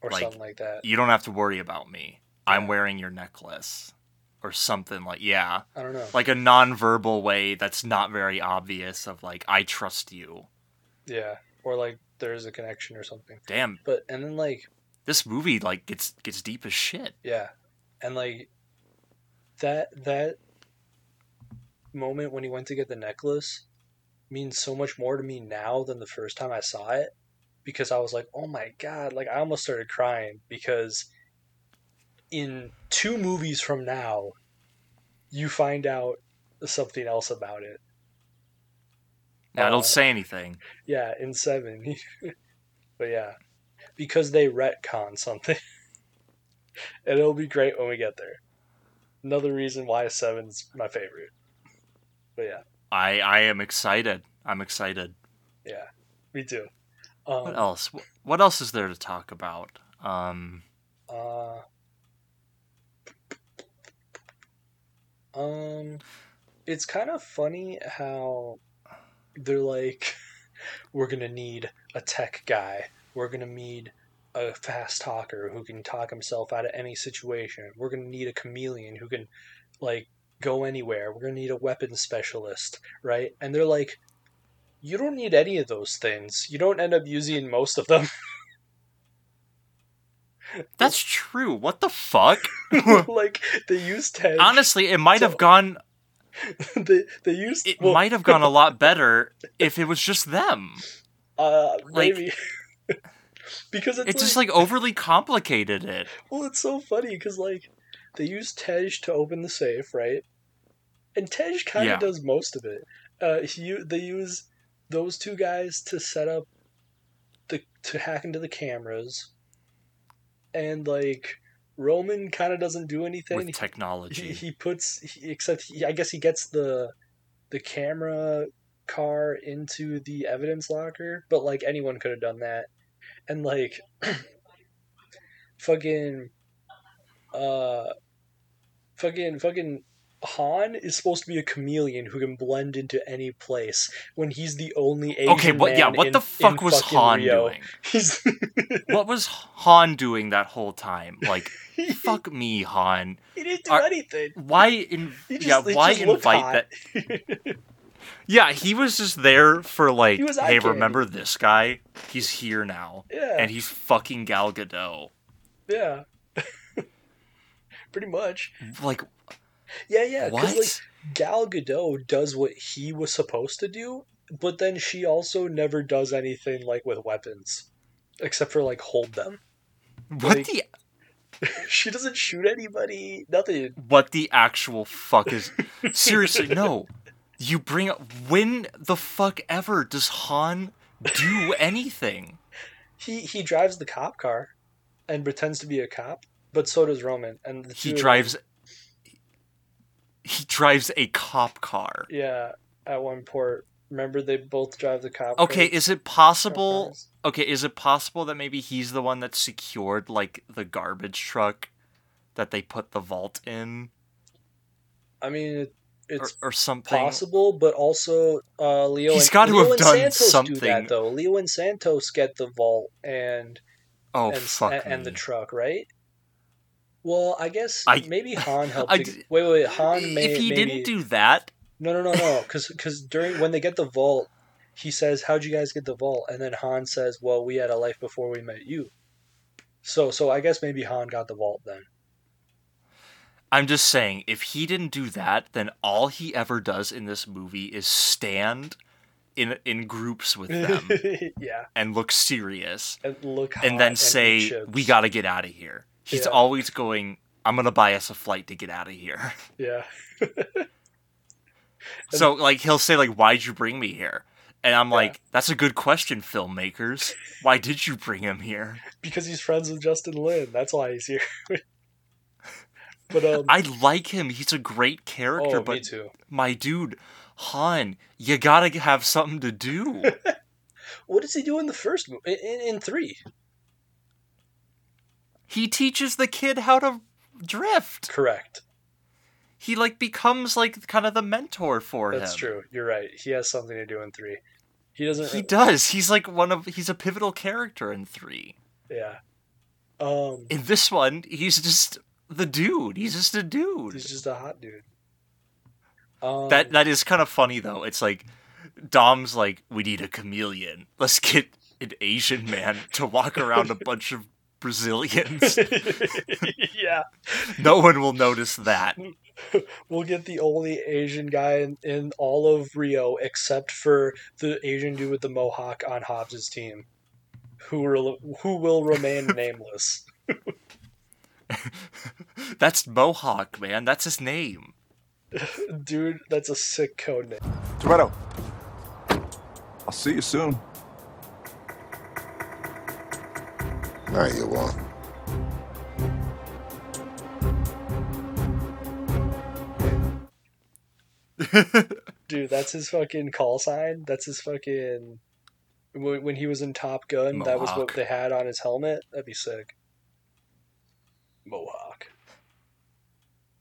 or like, something like that. You don't have to worry about me. I'm wearing your necklace. Or something like yeah, I don't know. like a non-verbal way that's not very obvious of like I trust you. Yeah, or like there's a connection or something. Damn, But and then like this movie like gets gets deep as shit. yeah, and like that that moment when he went to get the necklace means so much more to me now than the first time I saw it because I was like, "Oh my god!" Like I almost started crying because in two movies from now, you find out something else about it. Now Uh, don't say anything. Yeah, in seven. but yeah, because they retcon something, and it'll be great when we get there. Another reason why seven's my favorite. But yeah, I I am excited. I'm excited. yeah, me too. What Um, else? What else is there to talk about? Um, uh, um, it's kind of funny how they're like, we're gonna need a tech guy. We're gonna need a fast talker who can talk himself out of any situation. We're gonna need a chameleon who can, like, go anywhere. We're gonna need a weapons specialist, right? And they're like, you don't need any of those things. You don't end up using most of them. that's true. What the fuck? like they used Tej. Honestly, it might So- have gone. they they used It well, might have gone a lot better if it was just them. Uh, Like- maybe. because it's, It just like overly complicated it. Well, it's so funny because like they use Tej to open the safe, right? And Tej kind of Yeah. does most of it. Uh, he, they use those two guys to set up the to hack into the cameras, and like Roman kind of doesn't do anything. with technology. he, he puts he, except he, I guess he gets the the camera car into the evidence locker, but like anyone could have done that. And like fucking uh fucking fucking Han is supposed to be a chameleon who can blend into any place when he's the only Asian okay, what? Yeah, what in- the fuck was Han Rio. doing? He's What was Han doing that whole time? Like, fuck me, Han. he didn't do Are- anything. Why in? Just, yeah, why invite that? Yeah, he was just there for like, He hey, remember this guy? He's here now, yeah, and he's fucking Gal Gadot. yeah. Pretty much. Like, Yeah, yeah. Because what? like Gal Gadot does what he was supposed to do, but then she also never does anything like with weapons, except for like hold them. what like- the she doesn't shoot anybody. Nothing. what the actual fuck is? Seriously, no. You bring up when the fuck ever does Han do anything? He he drives the cop car, and pretends to be a cop. But so does Roman, and He drives. He drives a cop car. Yeah, at one port. Remember, they both drive the cop. Okay, car- is it possible? Okay, is it possible that maybe he's the one that secured like the garbage truck that they put the vault in, I mean, it, it's or something? possible, but also uh, Leo. He's and, got to Leo have done Santos Do that, though Leo and Santos get the vault and Oh and, fuck and, and the truck, right? Well, I guess I- maybe Han helped. I to- wait, wait, wait. Han may, if he maybe, didn't do that, no, no, no, no, because because during when they get the vault, he says, "How'd you guys get the vault?" And then Han says, "Well, we had a life before we met you." So, so I guess maybe Han got the vault then. I'm just saying, if he didn't do that, then all he ever does in this movie is stand in in groups with them yeah, and look serious, and look, and then eat say, "We got to get out of here." He's Yeah. always going, "I'm gonna buy us a flight to get out of here." Yeah, so like he'll say like, "Why'd you bring me here?" And I'm Yeah. like, "That's a good question, filmmakers. Why did you bring him here?" because he's friends with Justin Lin. That's why he's here. but um, I like him. He's a great character, oh, me but too. my dude, Han, you gotta have something to do. What does he do in the first movie? In, in three, he teaches the kid how to drift. correct. He like becomes like kind of the mentor for That's him. That's true. You're right. He has something to do in three. He doesn't. He does. He's like one of he's a pivotal character in 3. Yeah. Um, In this one, he's just the dude. He's just a dude. he's just a hot dude. Um, That that is kind of funny though. It's like Dom's like, we need a chameleon. Let's get an Asian man to walk around a bunch of Brazilians. yeah, no one will notice that. we'll get the only Asian guy in, in all of Rio except for the Asian dude with the mohawk on Hobbs's team, who will who will remain nameless. That's Mohawk, man. That's his name. Dude, that's a sick code name. Toretto, I'll see you soon. No, you won't. Dude, that's his fucking call sign. That's his fucking. When when he was in Top Gun, that was what they had on his helmet. That'd be sick. Mohawk.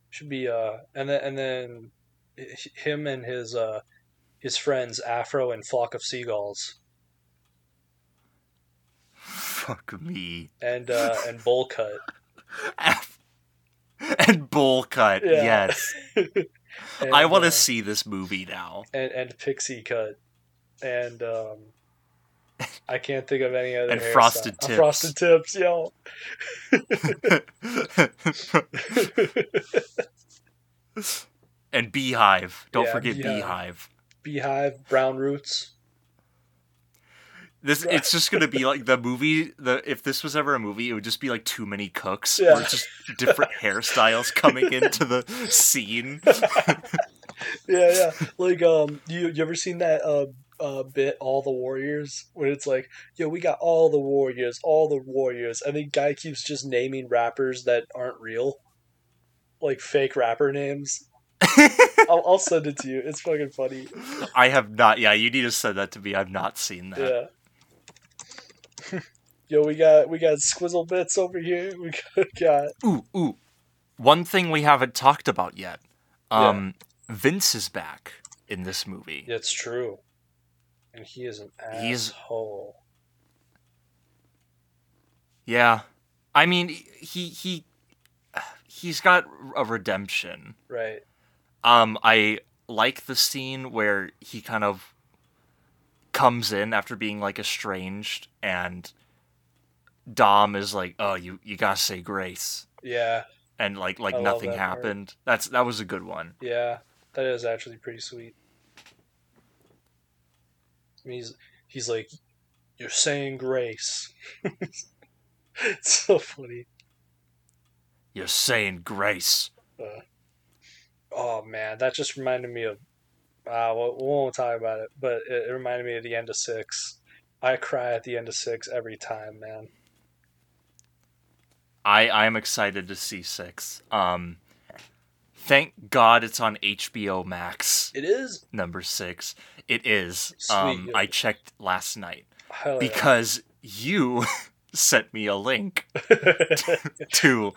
Should be uh, and then and then him and his uh, his friends Afro and Flock of Seagulls Fuck me. and uh, and Bowl Cut. and bowl cut. Yeah. Yes. And, I want to uh, see this movie now. and and Pixie Cut, and um, I can't think of any other. And. Frosted Uh, Tips. Frosted Tips, yo. and Beehive. Don't Yeah, forget Beehive. Beehive. Beehive, Brown Roots. This it's just gonna be like the movie. The if this was ever a movie, it would just be like too many cooks. Yeah. It's just different hairstyles coming into the scene. yeah, yeah. Like, um, you you ever seen that uh uh bit All the Warriors when it's like, yo, we got all the warriors, all the warriors, and the guy keeps just naming rappers that aren't real, like fake rapper names. I'll, I'll send it to you. It's fucking funny. I have not. Yeah, you need to send that to me. I've not seen that. Yeah. Yo, we got we got squizzle bits over here. We got, Ooh, ooh. One thing we haven't talked about yet. Um, Vince is back in this movie. it's true, and he is an He's- asshole. Yeah, I mean, he he he's got a redemption. Right. Um, I like the scene where he kind of comes in after being like estranged, and Dom is like, "Oh, you you gotta say grace," Yeah. and like like I nothing that part. happened. That's that was a good one. Yeah. That is actually pretty sweet. I mean, he's he's like, "You're saying grace." it's so funny. You're saying grace. Uh, oh man, that just reminded me of. Uh, we we won't talk about it, but it, it reminded me of the end of six. I cry at the end of six every time, man. I I am excited to see six. Um, thank God it's on HBO Max. It is Number six, it is. Sweet, um, yeah. I checked last night hell yeah. because you sent me a link to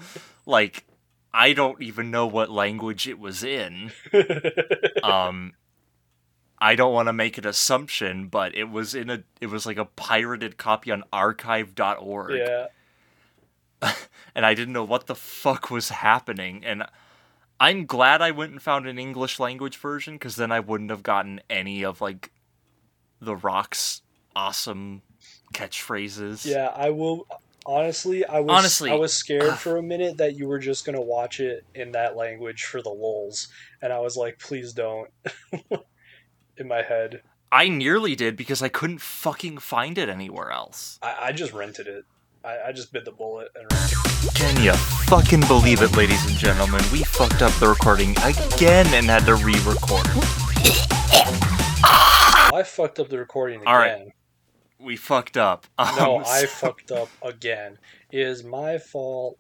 like I don't even know what language it was in. Um I don't want to make an assumption, but it was in a it was like a pirated copy on archive.org yeah, and I didn't know what the fuck was happening and I'm glad I went and found an English language version cuz then I wouldn't have gotten any of like the Rock's awesome catchphrases. yeah. I will. Honestly, I was Honestly, I was scared for a minute that you were just gonna watch it in that language for the lulz, and I was like, please don't. in my head, I nearly did because I couldn't fucking find it anywhere else. I, I just rented it. I, I just bit the bullet and. Can you fucking believe it, ladies and gentlemen? We fucked up the recording again and had to re-record. I fucked up the recording All right. again. We fucked up. No, Um, I so- fucked up again. It is my fault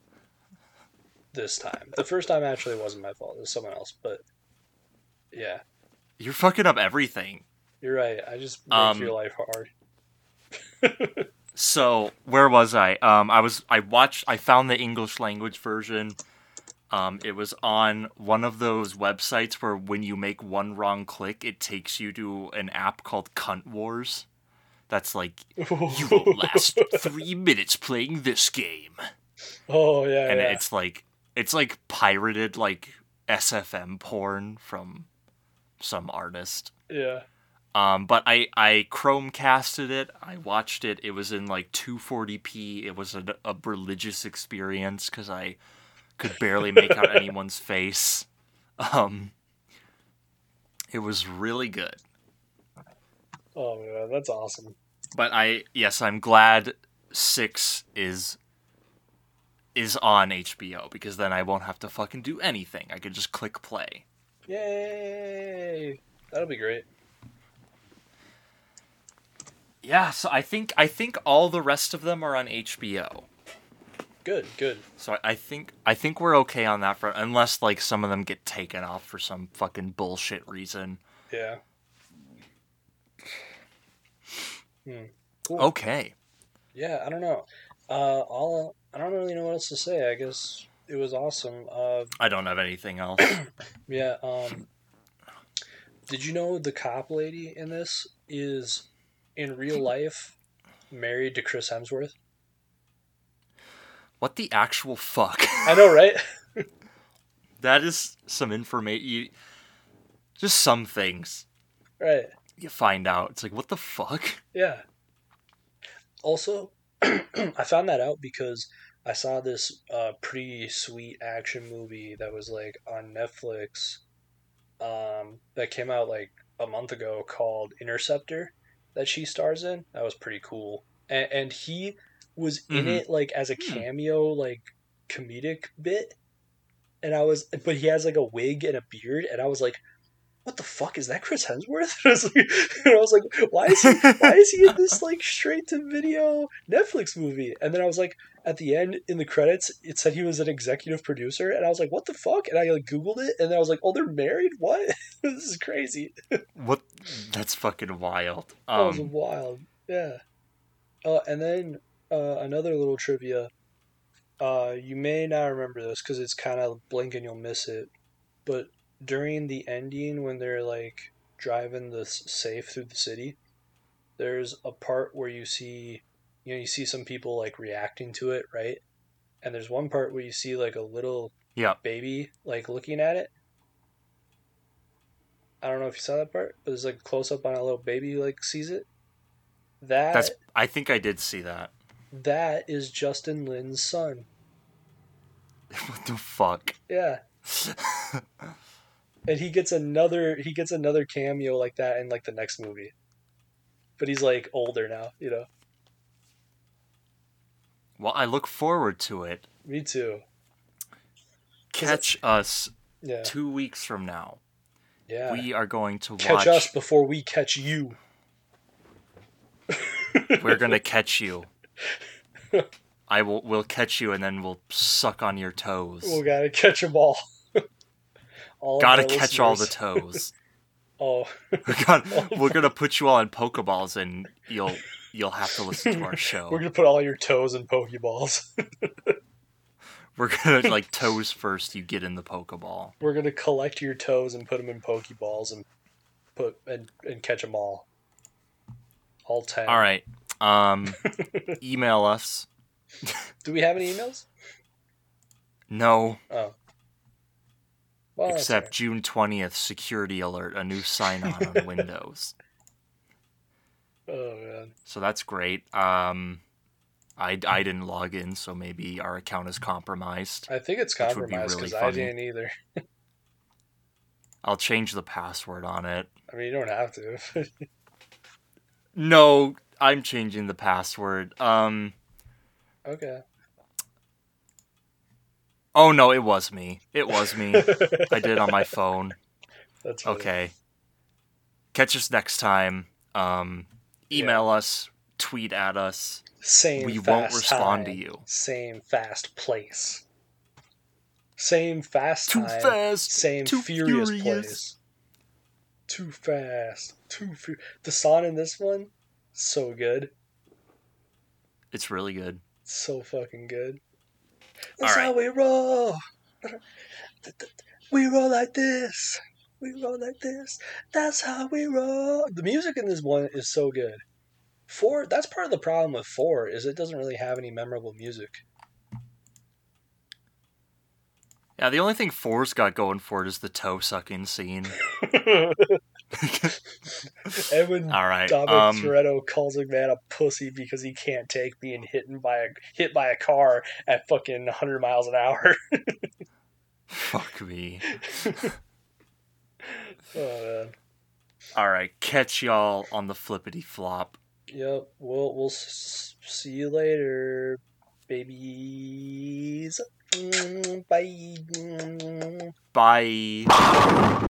this time. The first time actually wasn't my fault. It was someone else. But yeah, You're fucking up everything. you're right. I just make Um, your life hard. So where was I? Um, I was. I watched. I found the English language version. Um, it was on one of those websites where when you make one wrong click, it takes you to an app called Cunt Wars. That's like you will last three minutes playing this game. oh yeah, and yeah. it's like it's like pirated like SFM porn from some artist. yeah. Um, but I I Chromecasted it. I watched it. It was in like 240p. It was a, a religious experience because I could barely make out anyone's face. Um, it was really good. Oh man, that's awesome. But I yes, I'm glad six is is on HBO because then I won't have to fucking do anything. I could just click play. Yay! That'll be great. Yeah, so I think I think all the rest of them are on HBO. Good, good. So I, think I think we're okay on that front, unless like some of them get taken off for some fucking bullshit reason. Yeah. Hmm. Cool. Okay. Yeah, I don't know. Uh, all I don't really know what else to say. I guess it was awesome. Uh, I don't have anything else. yeah. Um, did you know the cop lady in this is in real life married to Chris Hemsworth? what the actual fuck? I know, right? that is some information. Just some things right. you find out. It's like what the fuck? Yeah. Also, I found that out because I saw this uh, pretty sweet action movie that was like on Netflix um, that came out like a month ago called Interceptor. That she stars in. That was pretty cool. And, and he was in Mhm. it like as a Hmm. cameo, like comedic bit. And I was, but he has like a wig and a beard, and I was like, "What the fuck is that, Chris Hemsworth?" I was like, and I was like, "Why is he? Why is he in this like straight to video Netflix movie?" And then I was like, at the end in the credits, it said he was an executive producer, and I was like, "What the fuck?" And I like Googled it, and then I was like, "Oh, they're married? What? this is crazy." What? That's fucking wild. That was Um, wild. Yeah. Uh, and then uh, another little trivia. Uh, you may not remember this because it's kind of blink and you'll miss it. But during the ending, when they're like driving the safe through the city, there's a part where you see, you know, you see some people like reacting to it, right? And there's one part where you see like a little yeah. baby like looking at it. I don't know if you saw that part, but there's like a close up on a little baby like sees it. That That's. I think I did see that. that is Justin Lin's son. what the fuck? Yeah. And he gets another he gets another cameo like that in like the next movie. But he's like older now, you know. well, I look forward to it. Me too. Catch us Yeah. two weeks from now. Yeah. We are going to watch. catch us before we catch you. We're gonna catch you. I will. We'll catch you, and then we'll suck on your toes. We gotta catch them all. All Gotta catch all the toes. Oh, We're gonna, we're gonna put you all in Pokeballs, and you'll you'll have to listen to our show. we're gonna put all your toes in Pokeballs. We're gonna like toes first. You get in the Pokeball. we're gonna collect your toes and put them in Pokeballs and put and, and catch them all. All ten. All right. Um, email us. Do we have any emails? No, Oh. Except June twentieth. Security alert. A new sign on on Windows. Oh man. So that's great. Um, I, I didn't log in, so maybe our account is compromised. I think it's Which would be compromised really because I didn't either. I'll change the password on it. I mean, you don't have to. No, I'm changing the password. Um, okay. Oh no, it was me. It was me. I did it on my phone. That's funny. Okay. Catch us next time. Um, email us, tweet at us. Same. We won't respond to you. Same fast place. Same fast Too time. fast. Same too furious, furious. place. Too fast. Too fu- The song in this one, so good. It's really good. So fucking good. All That's right. how we roll. We roll like this. We roll like this. That's how we roll. The music in this one is so good. Four. That's part of the problem with four is it doesn't really have any memorable music. Yeah, the only thing four's got going for it is the toe sucking scene. and when All right. Dominic Um, Toretto calls a man a pussy because he can't take being hit by a hit by a car at fucking 100 miles an hour. fuck me. oh man. All right. Catch y'all on the flippity flop. Yep. We'll we'll s- see you later, babies. Mm, Bye. Bye.